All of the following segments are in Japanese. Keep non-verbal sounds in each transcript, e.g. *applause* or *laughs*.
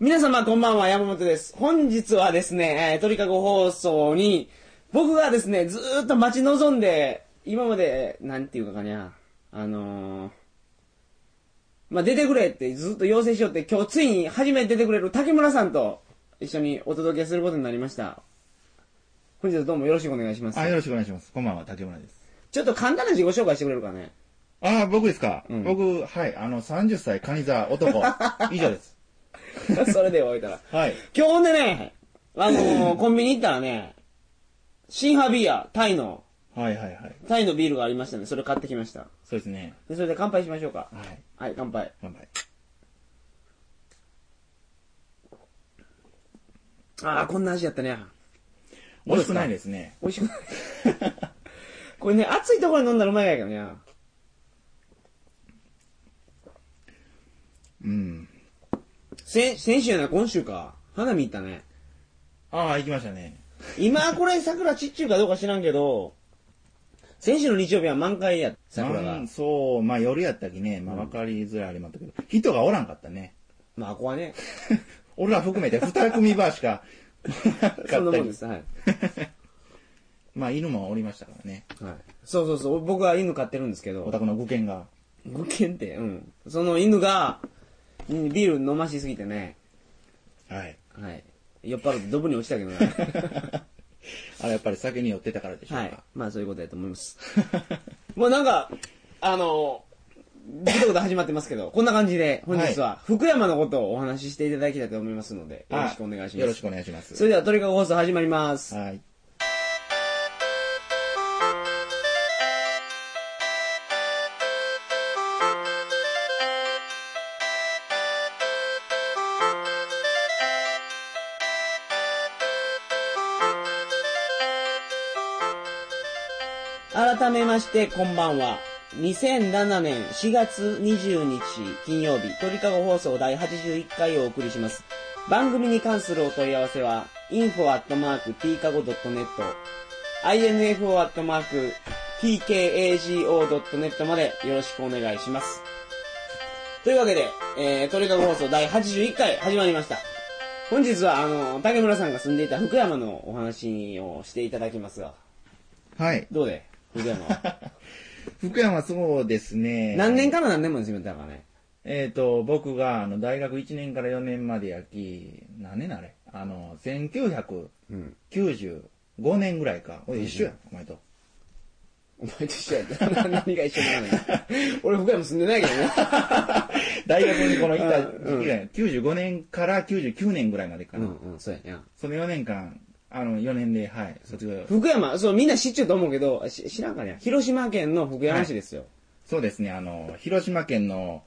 皆様こんばんは、山本です。本日はですね、えー、鳥かご放送に、僕がですね、ずーっと待ち望んで、今まで、なんていうかかにゃ、あのー、まあ、出てくれってずっと要請しようって、今日ついに初めて出てくれる竹村さんと一緒にお届けすることになりました。本日はどうもよろしくお願いします。あ、よろしくお願いします。こんばんは、竹村です。ちょっと簡単な自己紹介してくれるかね。あ、僕ですか、うん僕、はい、あの、30歳、カニ座、男。以上です。*laughs* それで置いたら。はい。今日ほんでね、あのーコンビニ行ったらね、シンハビア、タイの、はいはいはい。タイのビールがありましたね。それ買ってきました。そうですね。で、それで乾杯しましょうか。はい。はい、乾杯。乾杯。ああ、こんな味やったね。美味しくないですね。美味しくない。*laughs* これね、暑いところに飲んだらうまいやけどね。うん。先、先週やな、今週か。花見行ったね。ああ、行きましたね。今、これ桜ちっちゅうかどうか知らんけど、先週の日曜日は満開や、桜が。そう、まあ夜やったきね、まあ分かりづらいありまったけど、人がおらんかったね。まあ、ここはね、*laughs* 俺ら含めて二組バーしかおらんかったりそんなもんです。はい。*laughs* まあ犬もおりましたからね。はい。そうそうそう、僕は犬飼ってるんですけど、お宅の具犬が。ごけんって、うん。その犬が、うんビール飲ましすぎてね、はい。はい。酔っ払ってドブに落ちたけどね。*laughs* あれやっぱり酒に酔ってたからでしょうか。はい。まあそういうことだと思います。*laughs* もうなんか、あの、ぐだぐだ始まってますけど、こんな感じで本日は福山のことをお話ししていただきたいと思いますので、よろしくお願いします。よろしくお願いします。それではトリカゴ放送始まります。はい。改めましてこんばんは。2007年4月20日金曜日、鳥かご放送第81回をお送りします。番組に関するお問い合わせは、info.tkago.net、info.tkago.net までよろしくお願いします。というわけで、えー、鳥かご放送第81回始まりました。本日は、あの、竹村さんが住んでいた福山のお話をしていただきますが、はい。どうで？福山は。*laughs* 福山そうですね。何年から何年まで住めたかね？えっ、と、僕が、あの、大学1年から4年までやき、何年あれ？あの、1995うん。年ぐらいか。俺一緒や、お前と。お前と一緒やった。な *laughs* 何が一緒なのよ？*laughs* 俺福山住んでないけどね。大学にこのいたうん時期が、95年から99年ぐらいまでかな。うんうん、そうやね。その4年間、あの、4年で、はい、卒業。福山、そう、みんな知っちゃうと思うけど、し知らんかね。広島県の福山市ですよ。そうですね、あの、広島県の、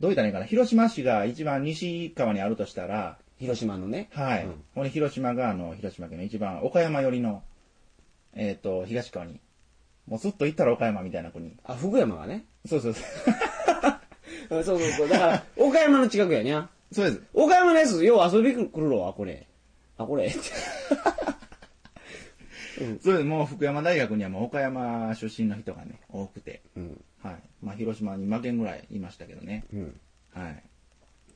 どう言ったらいいかな、広島市が一番西側にあるとしたら、広島のね。はい。うんこれ広島が、あの、広島県の一番岡山寄りの、えっ、と、東側に。もうずっと行ったら岡山みたいな国。あ、福山がね。そうそうそう。*laughs* うんそうそうそう。だから、岡山の近くやにゃ。そうです。岡山のやつ、よう遊び来るろ、あ、これ。あ、これ。それでもう福山大学にはもう岡山出身の人がね、多くて。うん。はい。まあ広島に負けんぐらいいましたけどね。うん。はい。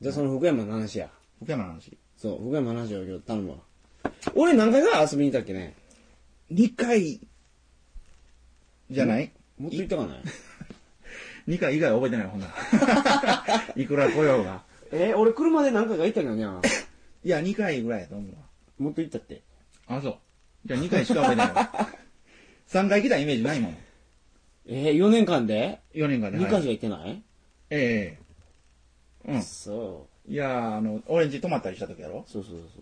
じゃあその福山の話や。福山の話。そう、福山の話を今日頼むわ。俺何回ぐらい遊びに行ったっけね？2回、じゃない？もっと行ったかない ?2 回以外覚えてない、ほんなら。*laughs* いくら来ようが。え俺車で何回か行ったけどにゃ。いや、2回ぐらいやと思うもっと行ったって。わ。あ、そう。じゃあ2回しか覚えてないわ。*laughs* 3回来たイメージないもん。えー、4年間で？4年間で。2はい回しか行ってない、ええうん。そいやー、あの、オレンジ泊まったりした時やろ？う。そうそうそうそ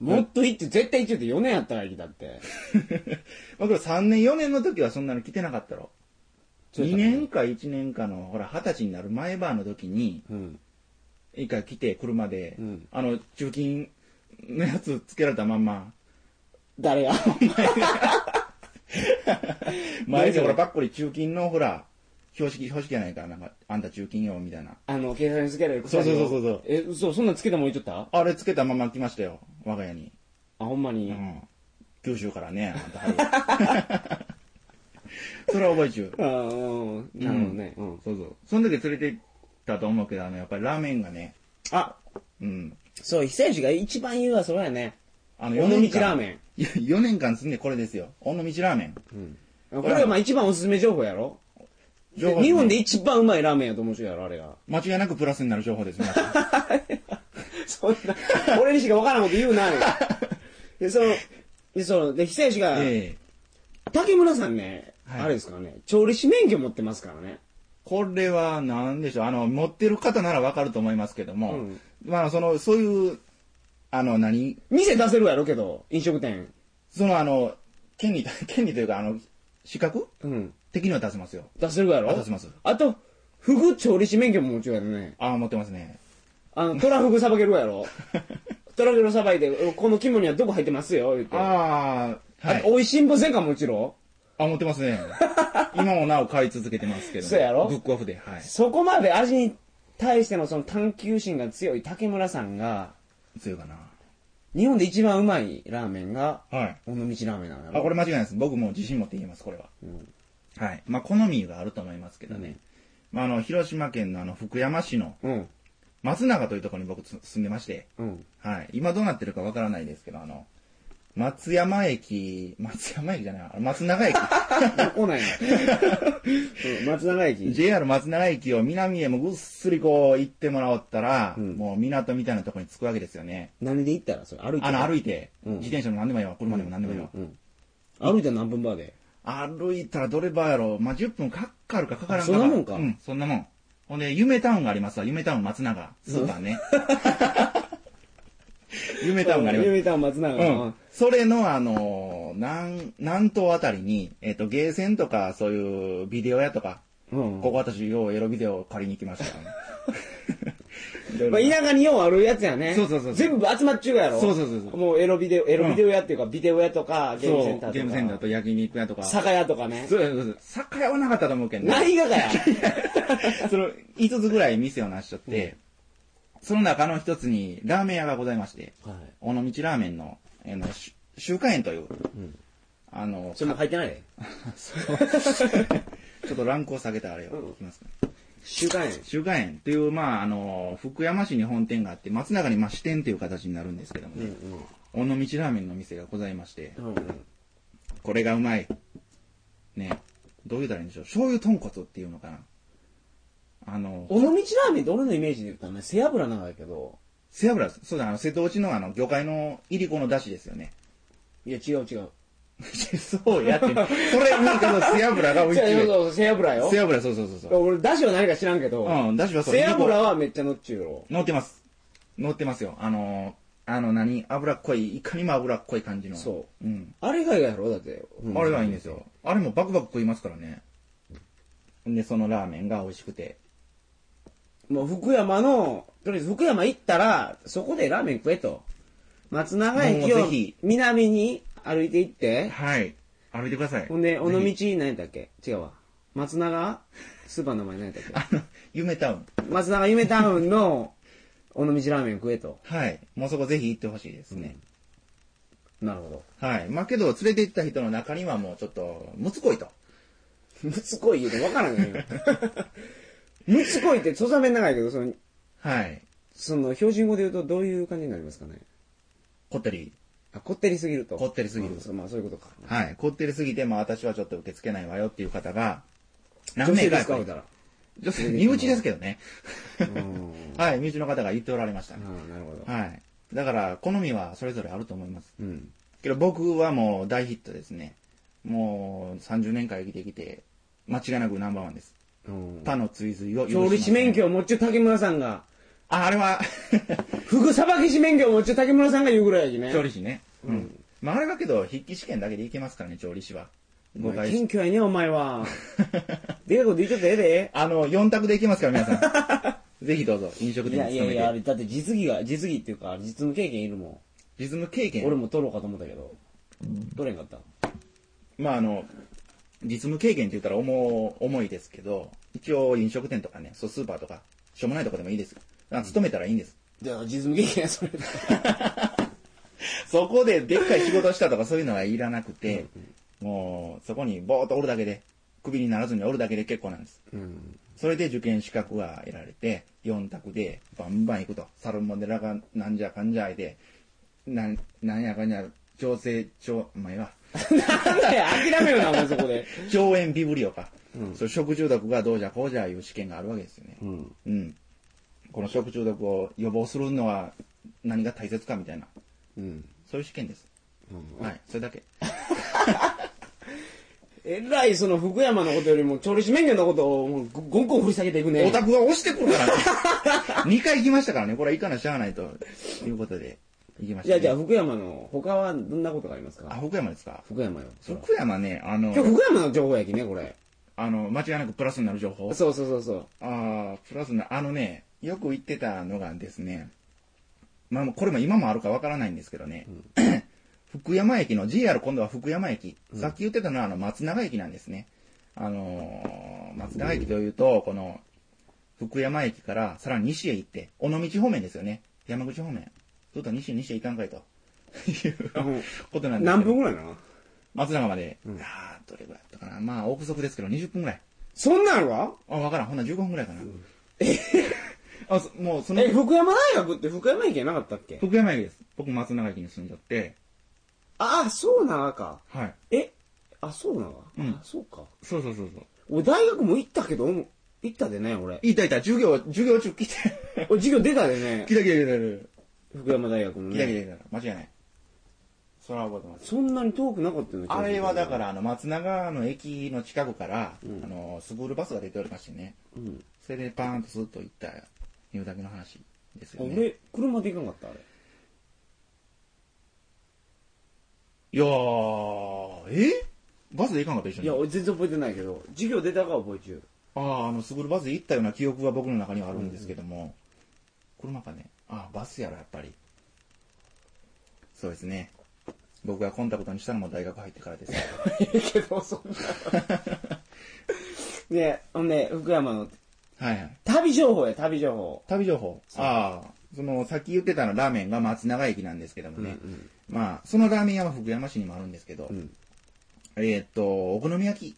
う。もっと行って、絶対行ってて4年やったら行きだって。まあ、これ3年、4年の時はそんなの来てなかったろ。2そうやったっけ年か1年かの、ほら、20歳になる前バーの時に、うん。一回来て、車で、うんあの、中金のやつつけられたまんま、誰が？*laughs* 前でほら、ばっこり中金の、ほら、標識、標識やないか、なんか、あんた中金よ、みたいな。あの、警察につけられるそうそうそうそうそうえ、嘘、そんなんつけたもん言っとった？あれつけたまま来ましたよ、我が家に。あ、ほんまに？うん。九州からね、あんたは *laughs* それは覚えちゅう。あうん、なるほどね。うん。そうそう。その時連れて行ったと思うけど、あの、やっぱりラーメンがね、あ、うん。そう、久石が一番言うはそれやね。あの、尾道ラーメン。4年間住んでこれですよ。尾道ラーメン。これがまあ一番おすすめ情報やろ情報日本で一番うまいラーメンやと思う人やろ、あれが。間違いなくプラスになる情報です、皆さん。*laughs* そんな、俺にしかわからんこと言うなよ。*laughs* で、その、で、その、で、久石が、ええ竹村さんね、はいあれですからね、調理師免許持ってますからね。これは、なんでしょう。あの、持ってる方ならわかると思いますけども、うんまあ、その、そういう、あの、何？店出せるやろけど、飲食店。その、あの、権利、*laughs* 権利というか、あの、資格？うん。的には出せますよ。出せるやろ？あ出せますあと、フグ調理師免許も持ちやるね。ああ、持ってますね。あの、トラフグさばけるやろ？*laughs* トラフグさばいて、この肝にはどこ入ってますよ、言って。ああ、はい。あ美味しんぼせんかもちろあ、持ってますね。*laughs* 今もなお買い続けてますけど、そうやろ？ブックオフで、はい。そこまで味に対してのその探求心が強い竹村さんが、強いかな。日本で一番うまいラーメンが、はい。尾道ラーメンなのよ。あ、これ間違いないです。僕も自信持って言えます、これは。んはい。まあ、好みがあると思いますけどね。まあ、あの、広島県のあの、福山市のうん。松永というところに僕つ住んでまして、うん。はい。今どうなってるかわからないですけど、あの、松山駅、松山駅じゃない、松永駅。どこなんや。うん松永駅。JR 松永駅を南へもぐっすりこう行ってもらおったら、んもう港みたいなところに着くわけですよね。何で行ったらそれ？歩いて？あの、歩いいて、うん自転車も何でもいいわ、車でも何でもいいわ。うん。歩いたら何分バーで？歩いたらどればやろ？まあ、10分かかるかかからんかあそんなもんかうん、そんなもん。ほんで、夢タウンがありますわ。夢タウン松永。スーパーね。*laughs* 夢タウンがあります。夢タウン松永。うん。それの、あのー南、南東あたりに、えっ、と、ゲーセンとか、そういうビデオ屋とか、うん。ここ私、ようエロビデオ借りに行きましたからね。*laughs* まあ、田舎にようあるやつやね。そうそうそう全部集まっちゅうやろ。そうそうそうそうもうエロビデオ、エロビデオ屋っていうか、ビデオ屋とか、ゲームセンターとか。ゲームセンターと焼肉屋とか。酒屋とかね。そうそうそう。酒屋はなかったと思うけどね。何がかや。*laughs* その、5つぐらい店を成しとって、その中の一つにラーメン屋がございまして、はい。尾道ラーメンの、えーの、し中華園という、あの、それも入ってない？*laughs* で。*laughs* ちょっとランクを下げたあれをいきますか、週刊園。中華園っていう、まあ、あの、福山市に本店があって、松永にまあ支店という形になるんですけどもね、尾道ラーメンの店がございまして、うんうん。これがうまい。ね。どう言うたらいいんでしょう。醤油豚骨っていうのかな。あの、尾道ラーメンって俺のイメージで言ったらね、背脂なんだけど、背脂です、そうだ、あの、瀬戸内のあの、魚介のいりこの出汁ですよね。いや違う *laughs* *laughs* 違う。そうやって。それ言うけど、背脂が美味しい。そうそう背脂よ。背脂、そうそうそうそう。俺、だしは何か知らんけど、うん、出汁はそう。背脂はめっちゃ乗っちゅうよ。乗ってます。乗ってますよ。あのー、あの何、脂っこい、いかにも脂っこい感じの。。そううん。あれがいいやろ？だって。あれがいいんですよ。あれもバクバク食いますからね。で、そのラーメンが美味しくて。もう福山の、とりあえず福山行ったら、そこでラーメン食えと。松永駅をもうぜひ南に歩いて行って、はい。歩いてください。ほんで、尾道ぜひ何やったっけ？違うわ。松永？スーパーの名前何やったっけ？あの、夢タウン。松永夢タウンの尾道ラーメン食えと。はい。もうそこぜひ行ってほしいですね。なるほど。はい。まあけど、連れて行った人の中にはもうちょっと、むつこいと。*laughs* むつこい言うて分からんねんよ。*laughs* むつこいって、とざめ長いけど、その、はい。その、標準語で言うとどういう感じになりますかね？こってり。あ、こってりすぎると。こってりすぎるまあ、そういうことか。はい。こってりすぎて、まあ私はちょっと受け付けないわよっていう方が、女性ですかやっぱり言うたら。女性、身内ですけどね。うん。*laughs* はい。身内の方が言っておられましたね。ああ、なるほど。はい。だから、好みはそれぞれあると思います。うん。けど僕はもう大ヒットですね。もう30年間生きてきて、間違いなくナンバーワンです。うん他の追随を調理師免許を持っちゅう竹村さんが、あ、あれは、*laughs* フグさばき師免許を持っちゅう竹村さんが言うぐらいやきね。調理師ね。うん。まああれだけど、筆記試験だけでいけますからね、調理師は。誤お前謙虚やね、お前は。*laughs* でかいこと言っちゃったらええで。あの、4択でいけますから、皆さん。*laughs* ぜひどうぞ、飲食い店に勤めて。やいやいや、あれだって実技が、実技っていうか、実務経験いるも実務経ん。験。俺も取ろうかと思ったけど、取れんかった。まああの、実務経験って言ったら重重いですけど、一応飲食店とかね、そうスーパーとか、しょうもないとこでもいいですよ。あ勤めたらいいんです。じゃあ、実務経験や、それで。*laughs* そこででっかい仕事したとかそういうのはいらなくて、もうそこにぼーっとおるだけで、首にならずにおるだけで結構なんです。うん。それで受験資格は得られて、4択でバンバン行くと。サルモネラがなんじゃかんじゃいで、なん、なんやかんや、調整、調、まあ、いいわ。なんだよ、諦めるな、もうそこで。*laughs* 腸炎ビブリオか。うんそう食中毒がどうじゃこうじゃいう試験があるわけですよね。うん。うん。この食中毒を予防するのは何が大切かみたいな、うん。そういう試験です。はい、それだけ。*laughs* えらい、その福山のことよりも、調理師免許のことをもうごごんごん掘り下げていくね。オタクが押してくるからね。*laughs* 2回行きましたからね。これは行かなしゃあないということで、行きました、ね。じゃあ、じゃあ、福山の、他はどんなことがありますあ、か福山ですか？福山よ。福山ね、あの今、日福山の情報やきね、これ。あの、間違いなくプラスになる情報。そうそうそうそう。ああ、プラスな、あのね、よく言ってたのがですね、まあ、これも今もあるかわからないんですけどね、*coughs* 福山駅の、JR 今度は福山駅、さっき言ってたのはあの松永駅なんですね。あのー松永駅というと、この、福山駅からさらに西へ行って、尾道方面ですよね。山口方面。ずっと西へ西へ行かんかいと。*laughs* いううんことなんですけど何分ぐらいなの？松永まで、うんあーどれぐらいだったかな。まあ、憶測ですけど、20分ぐらい。そんなんあるわ？あ、わからん。ほんなら15分ぐらいかな。*laughs* あ、そもう、その、え、福山大学って福山駅やなかったっけ？福山駅です。僕、松永駅に住んじゃって、ああ、そうなのか。はい。え、あ、そうなのうんあ、そうか。そうそうそうそう。俺大学も行ったけど、行ったでね、俺。いたいた、授業、授業中来て。俺授業出たでね来、た来た来福山大学のね。た来た。間違いない。それは覚えてます。そんなに遠くなかったよね。あれはだか。ら、あの、松永の駅の近くから、うんあの、スクールバスが出ておりましてね。うん。それでパーンとスッと行った、いうだけの話ですよね。俺、車で行かなかった？あれ。いやー、え？バスで行かんかった一緒に。いや、俺全然覚えてないけど、授業出たかは覚え中。ああ、あの、スクールバスで行ったような記憶が僕の中にはあるんですけども、車かね。ああ、バスやろ、やっぱり。そうですね。僕がコンタクトにしたのも大学入ってからです。ええけど、そんな。ねほんで、福山のはいはい。旅情報や、旅情報。旅情報。ああ、その、さっき言ってたのラーメンが松永駅なんですけどもね。うんまあ、そのラーメン屋は福山市にもあるんですけど、うん。えーっと、お好み焼き。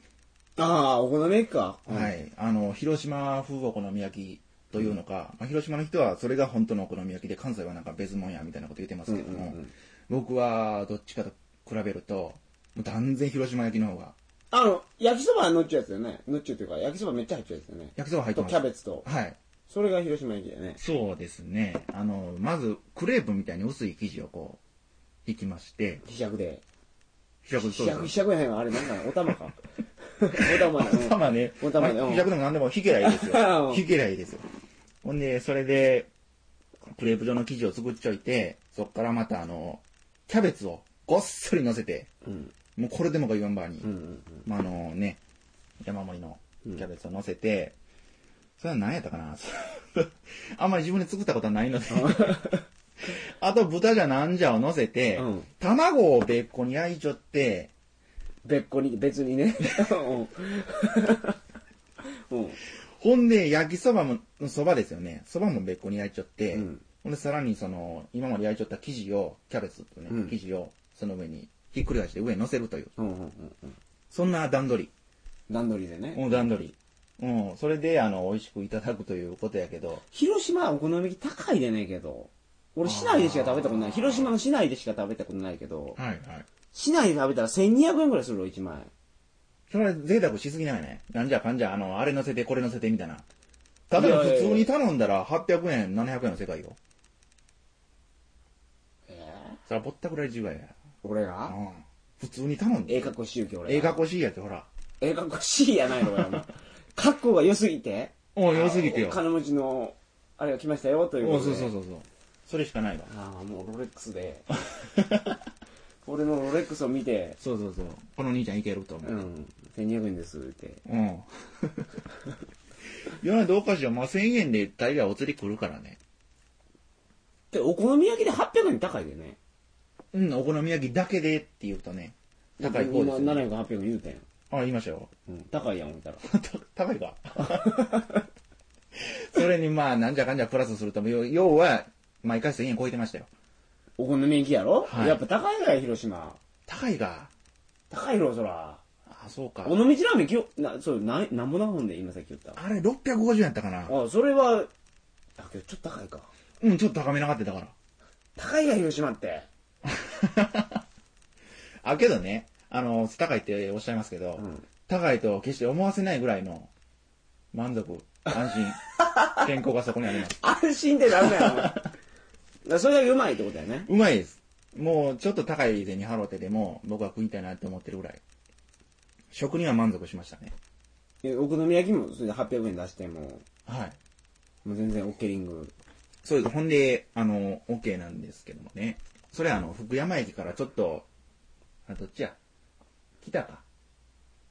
ああ、お好み焼きか。は。い。あの、広島風お好み焼きというのか、まあ、広島の人はそれが本当のお好み焼きで、関西はなんか別物やみたいなこと言ってますけども、僕はどっちかと比べると、もう断然広島焼きの方が、あの、焼きそばはのっちゅうやつだよね。のっちゅうっていうか、焼きそばめっちゃ入ってるやつだよね。と焼きそば入ってます。キャベツと。はい。それが広島焼きだよね。そうですね。あの、まず、クレープみたいに薄い生地をこう、引きまして、ひしゃくで。ひしゃく、ひしゃく、そうですひしゃくやへんわあれなんかなお玉か。*laughs* お玉や。うんたまね、お玉ねひしゃくでも何でも引けりゃいいですうよ。ん引けりゃいいですよ。ほんで、それで、クレープ状の生地を作っちょいて、そっからまたあの、キャベツをごっそり乗せて、うん。もうこれでもか言わんばに、うんうんまあ、あのね、山盛りのキャベツを乗せて、それは何やったかな？*laughs* あんまり自分で作ったことはないので。*laughs* あと、豚じゃなんじゃを乗せて、うん卵をべっこに焼いちょって、別個に、別にね。*laughs* うん。うん。ほんで、焼きそばも、そばですよね。そばもべっこに焼いちょって、うんほんで、さらにその、今まで焼いちょった生地を、キャベツとね、うん生地をその上にひっくり返して上に乗せるという、うんうんうんうん。そんな段取り。段取りでね。うん、段取り。うん、それで、あの、美味しくいただくということやけど、広島はお好み焼き高いでねえけど、俺市内でしか食べたことない。広島の市内でしか食べたことないけど、はいはい。市内で食べたら1200円くらいするよ、1枚。それ贅沢しすぎないね。なんじゃかんじゃ、あの、あれ乗せて、これ乗せてみたいな。ただ普通に頼んだら800円、700円の世界よ。ええそらぼったくらい10倍や。う俺が？ん。普通に頼んで。ええ格好しゆき俺が？ええ格好しいやって、ほら。ええ格好しいやないの俺は。*laughs* 格好が良すぎて？おう良すぎてよあ金持ちの、あれが来ましたよ、ということで。そうそうそうそう。それしかないわ。ああ、もうロレックスで。*laughs* 俺のロレックスを見て、そうそうそう。この兄ちゃんいけると思う。うん、1200円ですって。うん。世の中どうかしら、まあ、1000円で大概お釣り来るからね。で、お好み焼きで800円高いでね。うん、お好み焼きだけでって言うとね、高い方ですよ、今ね。700、800円言うたやん。あ、言いましたよ。うん、高いやん、思ったら。た *laughs* 高いか。*laughs* それにまあ、なんじゃかんじゃプラスすると、要要は、毎回1000円超えてましたよ。お好み焼きやろ、はいやっぱ高いがよ、広島。高いか。高いろ、そら。ああ、そうか。尾道ラーメンきよ、な、そう、な、なんぼな本で今さっき言った。あれ、650円やったかな。あ、それは、あ、けどちょっと高いか。うん、ちょっと高めなかってたから。高いが広島って。*laughs* あ、けどね、あの、高いっておっしゃいますけど、うん高いと決して思わせないぐらいの満足、安心、*laughs* 健康がそこにあります。安心ってなんだよ、それだけうまいってことだよね。うまいです。もうちょっと高い銭払ってでも僕は食いたいなって思ってるぐらい。食には満足しましたね。えお好み焼きもそれで800円出しても、はい。もう全然オッケリング。そうです。ほんで、あの、OK なんですけどもね。それはあの、福山駅からちょっと、あ、どっちや？北か。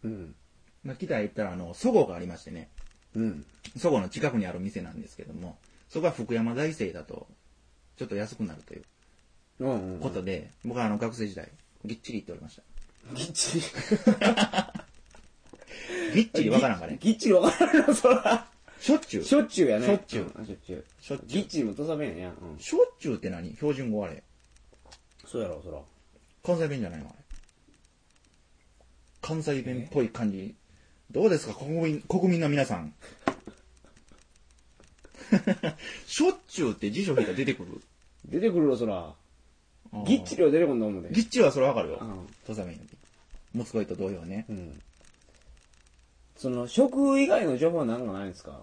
うん。まあ、北へ行ったら、あの、そごうがありましてね。うん。そごうの近くにある店なんですけども、そこは福山大生だと、ちょっと安くなるといううん、うん。ことで、僕はあの、学生時代、ぎっちり行っておりました。ぎっちり？*laughs* ぎっちりわからんかね？ぎっちりわからんな、そら。しょっちゅう。しょっちゅうやね。しょっちゅううんしょっちゅう。しょっちゅうぎっ。ちりもとさべんや。うん。しょっちゅうって何？標準語あれ。そうやろ、そら。関西弁じゃないの？あれ。関西弁っぽい感じ。どうですか？国民、国民の皆さん。*laughs* しょっちゅうって辞書引いたら出てくる？出てくるよ、そら。ぎっちりは出てこんだもんで。ぎっちりはそれわかるよう。ん。土佐弁より。もつこいと同様ね。うん。その、食以外の情報は何かないんですか？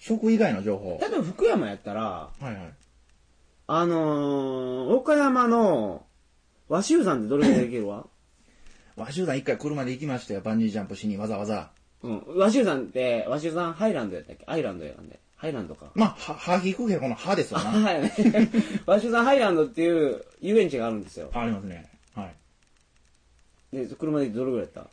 食以外の情報。例えば福山やったら、はいはい。あのー、岡山の和州山ってどれぐらいできるわ？*coughs* 和州山一回車で行きましたよ。バンジージャンプしにわざわざ。うん。和州山って、和州山ハイランドやったっけ？アイランドやんで。ハイランドか。まあ、は、はぎくへこの歯ですわな。はいね。和州山ハイランドっていう遊園地があるんですよ。ありますね。はい。で、車でどれぐらいやった？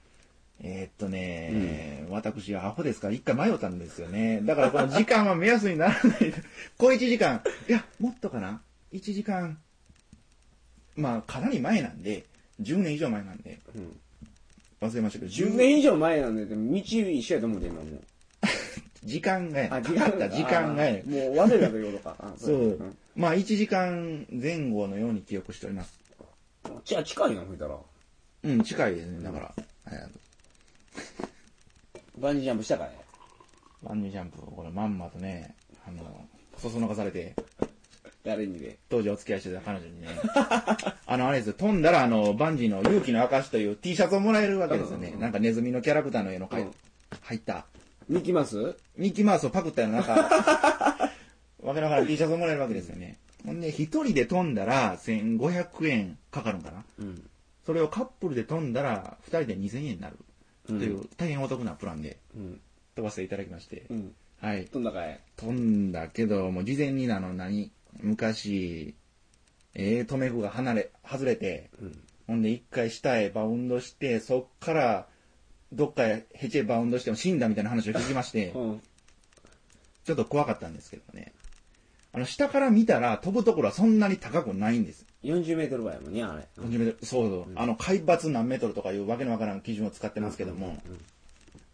えーっとね、私はアホですか？ら一回迷ったんですよね。だからこの時間は目安にならない。*laughs* 小1時間。いや、もっとかな ?1 時間。まあ、かなり前なんで、10年以上前なんで、うん。忘れましたけど、10年以上前なんで、でも道一緒やと思うで、今もう。時間がやかかった時間がやあもう忘れたということか。あそう。んまあ、1時間前後のように記憶しております。じゃあ近いな、吹いたら。うん、近いですね。だから、はいバンジージャンプしたかい？バンジージャンプ、これまんまとね、あの、そそのかされて、誰にで？当時お付き合いしてた彼女にね、*laughs* あの、あれですよ、飛んだら、あの、バンジーの勇気の証という T シャツをもらえるわけですよね。なんかネズミのキャラクターの絵の入った、ミキマスミッキーマウスをパクったような、なんか、わけのわからん T シャツをもらえるわけですよね。ほんで、一人で飛んだら、1500円かかるんかな。うん。それをカップルで飛んだら、二人で2000円になる。という、大変お得なプランでうん。飛ばせていただきまして。うん。はい。どんだかい？飛んだけど、もう事前になの何？昔、ええ止め具が離れ、外れて、うん。ほんで一回下へバウンドして、そっから、どっかへヘチへバウンドしても死んだみたいな話を聞きまして、うん。ちょっと怖かったんですけどね。あの、下から見たら飛ぶところはそんなに高くないんです。40メートルぐらいやもんね、あれ。40メートルそうそう。あの、海抜何メートルとかいうわけのわからん基準を使ってますけども、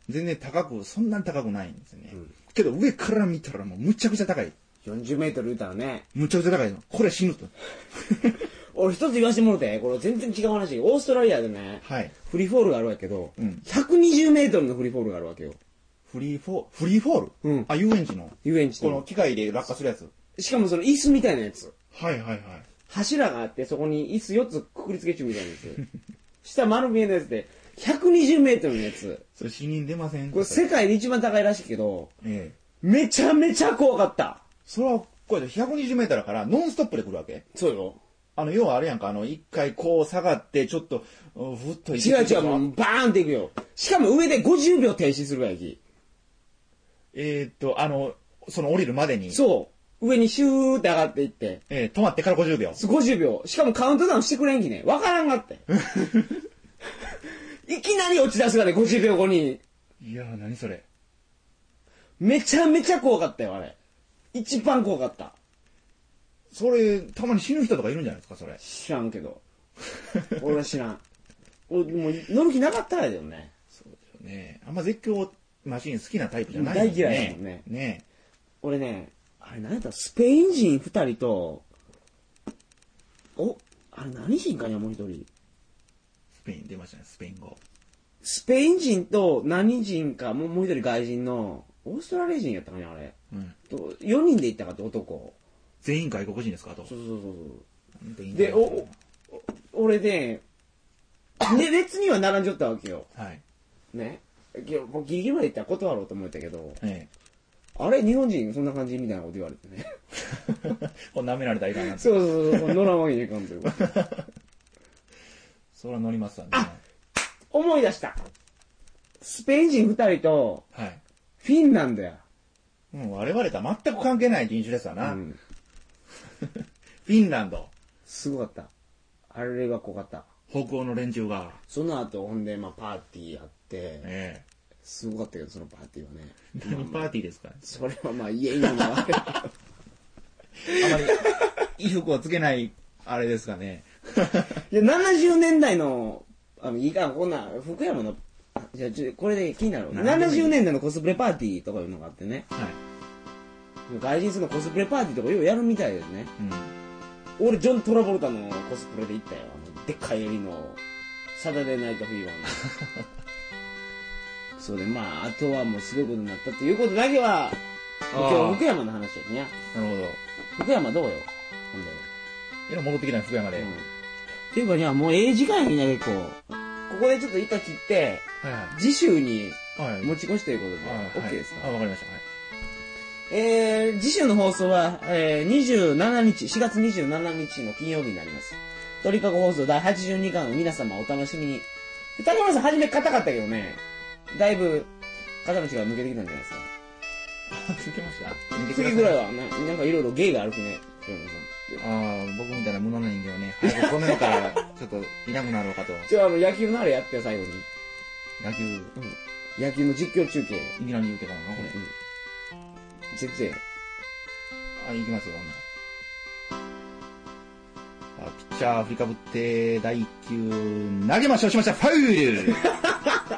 全然高く、そんなに高くないんですよね。んけど上から見たらもうむちゃくちゃ高い。40メートル言うたらね。むちゃくちゃ高いの。これ死ぬと。俺一つ言わせてもらって、これ全然違う話。オーストラリアでね、はい。フリーフォールがあるわけど、うん120メートルのフリーフォールがあるわけよ。フリーフォー、フリーフォール？うんあ、遊園地の？遊園地の。この機械で落下するやつ？しかもその椅子みたいなやつ。はいはいはい。柱があって、そこに椅子4つくくりつけちゅうみたいなやつ。*laughs* 下丸見えのやつで、120メートルのやつ。それ死人出ません？これ世界で一番高いらしいけど、ええ。めちゃめちゃ怖かった。それは、これ120メートルだから、ノンストップで来るわけ？そうよ。あの、要はあれやんか、あの、一回こう下がって、ちょっと、うふっと行違う違う、もうバーンっていくよ。しかも上で50秒停止するわけ。えーっと、あの、その降りるまでに、そう。上にシューって上がっていって、えー止まってから50秒。50秒。しかもカウントダウンしてくれんきね。わからんがって。*laughs* いきなり落ち出すがね、50秒後に。いやー、何それ。めちゃめちゃ怖かったよ、あれ。一番怖かった。それ、たまに死ぬ人とかいるんじゃないですか、それ。知らんけど。*laughs* 俺は知らん。俺もう乗る気なかったらやけどね。ねあんま絶叫マシン好きなタイプじゃない大嫌いやもんねね俺ね、あれ何やった？スペイン人二人と、お、あれ何人かにもう一人？スペイン出ましたね、スペイン語。スペイン人と何人か、もうもう一人外人の、オーストラリア人やったかな、あれ。うん。と4人で行ったかって男。全員外国人ですかと。そうそうそうそう。でで、お、お俺で、ね、列には並んじゃったわけよ。はい。ね。もうギリギリまで行ったら断ろうと思ったけど、えあれ日本人そんな感じみたいなこと言われてね。え。*laughs* こう舐められたらいかんな。そうそうそう、乗らんわけにいかんということ。*laughs* それは乗りますわね。思い出した。スペイン人2人とはい。フィンランドや。もう我々とは全く関係ない人種ですわな。うん。*laughs* フィンランド、すごかった。あれが濃かった。北欧の連中が。その後、ほんで、まあ、パーティーやって、えすごかったけど、そのパーティーはね。え。何パーティーですか？それはまあ、家にもあれ。あまり、衣服をつけない、あれですかね。*laughs* いや、70年代の、あの、いいか、こんな、福山の、あじゃあ、ちょこれで気になる。何でもいい70年代のコスプレパーティーとかいうのがあってね。はい。外人数のコスプレパーティーとかようやるみたいですね。うん。俺、ジョン・トラボルタのコスプレで行ったよ。あの、でっかい襟の、サタデーナイトフィーバーの。*laughs* そうで、まあ、あとはもうすごいことになったっていうことだけは、今日福山の話やね。なるほど。福山どうよほんで。えら戻ってきたね、福山で。うん。っていうか、いや、もうええ時間やね、結構。ここでちょっと一回切って、はいはい。次週にはい。持ち越しということで、はい OK ですか、あ、わかりました。はい。えー、次週の放送は、えー、27日、4月27日の金曜日になります。鳥かご放送第82巻を皆様お楽しみに。竹村さん初め硬かったけどね、だいぶ肩の力抜けてきたんじゃないですか。つけました？次ぐらいはな、なんかいろいろ芸があるきね、さん。ああ、僕みたいな無能な人間はね、早くこの世からちょっといなくなろうかと。*laughs* じゃあ、あの、野球のあれやってよ、最後に。野球、い野球の実況中継。きなり言うてたのかな、これ。うん。先生。あ、いきますよ、あピッチャー振りかぶって、第1球、投げましょうしました、ファウル。*laughs*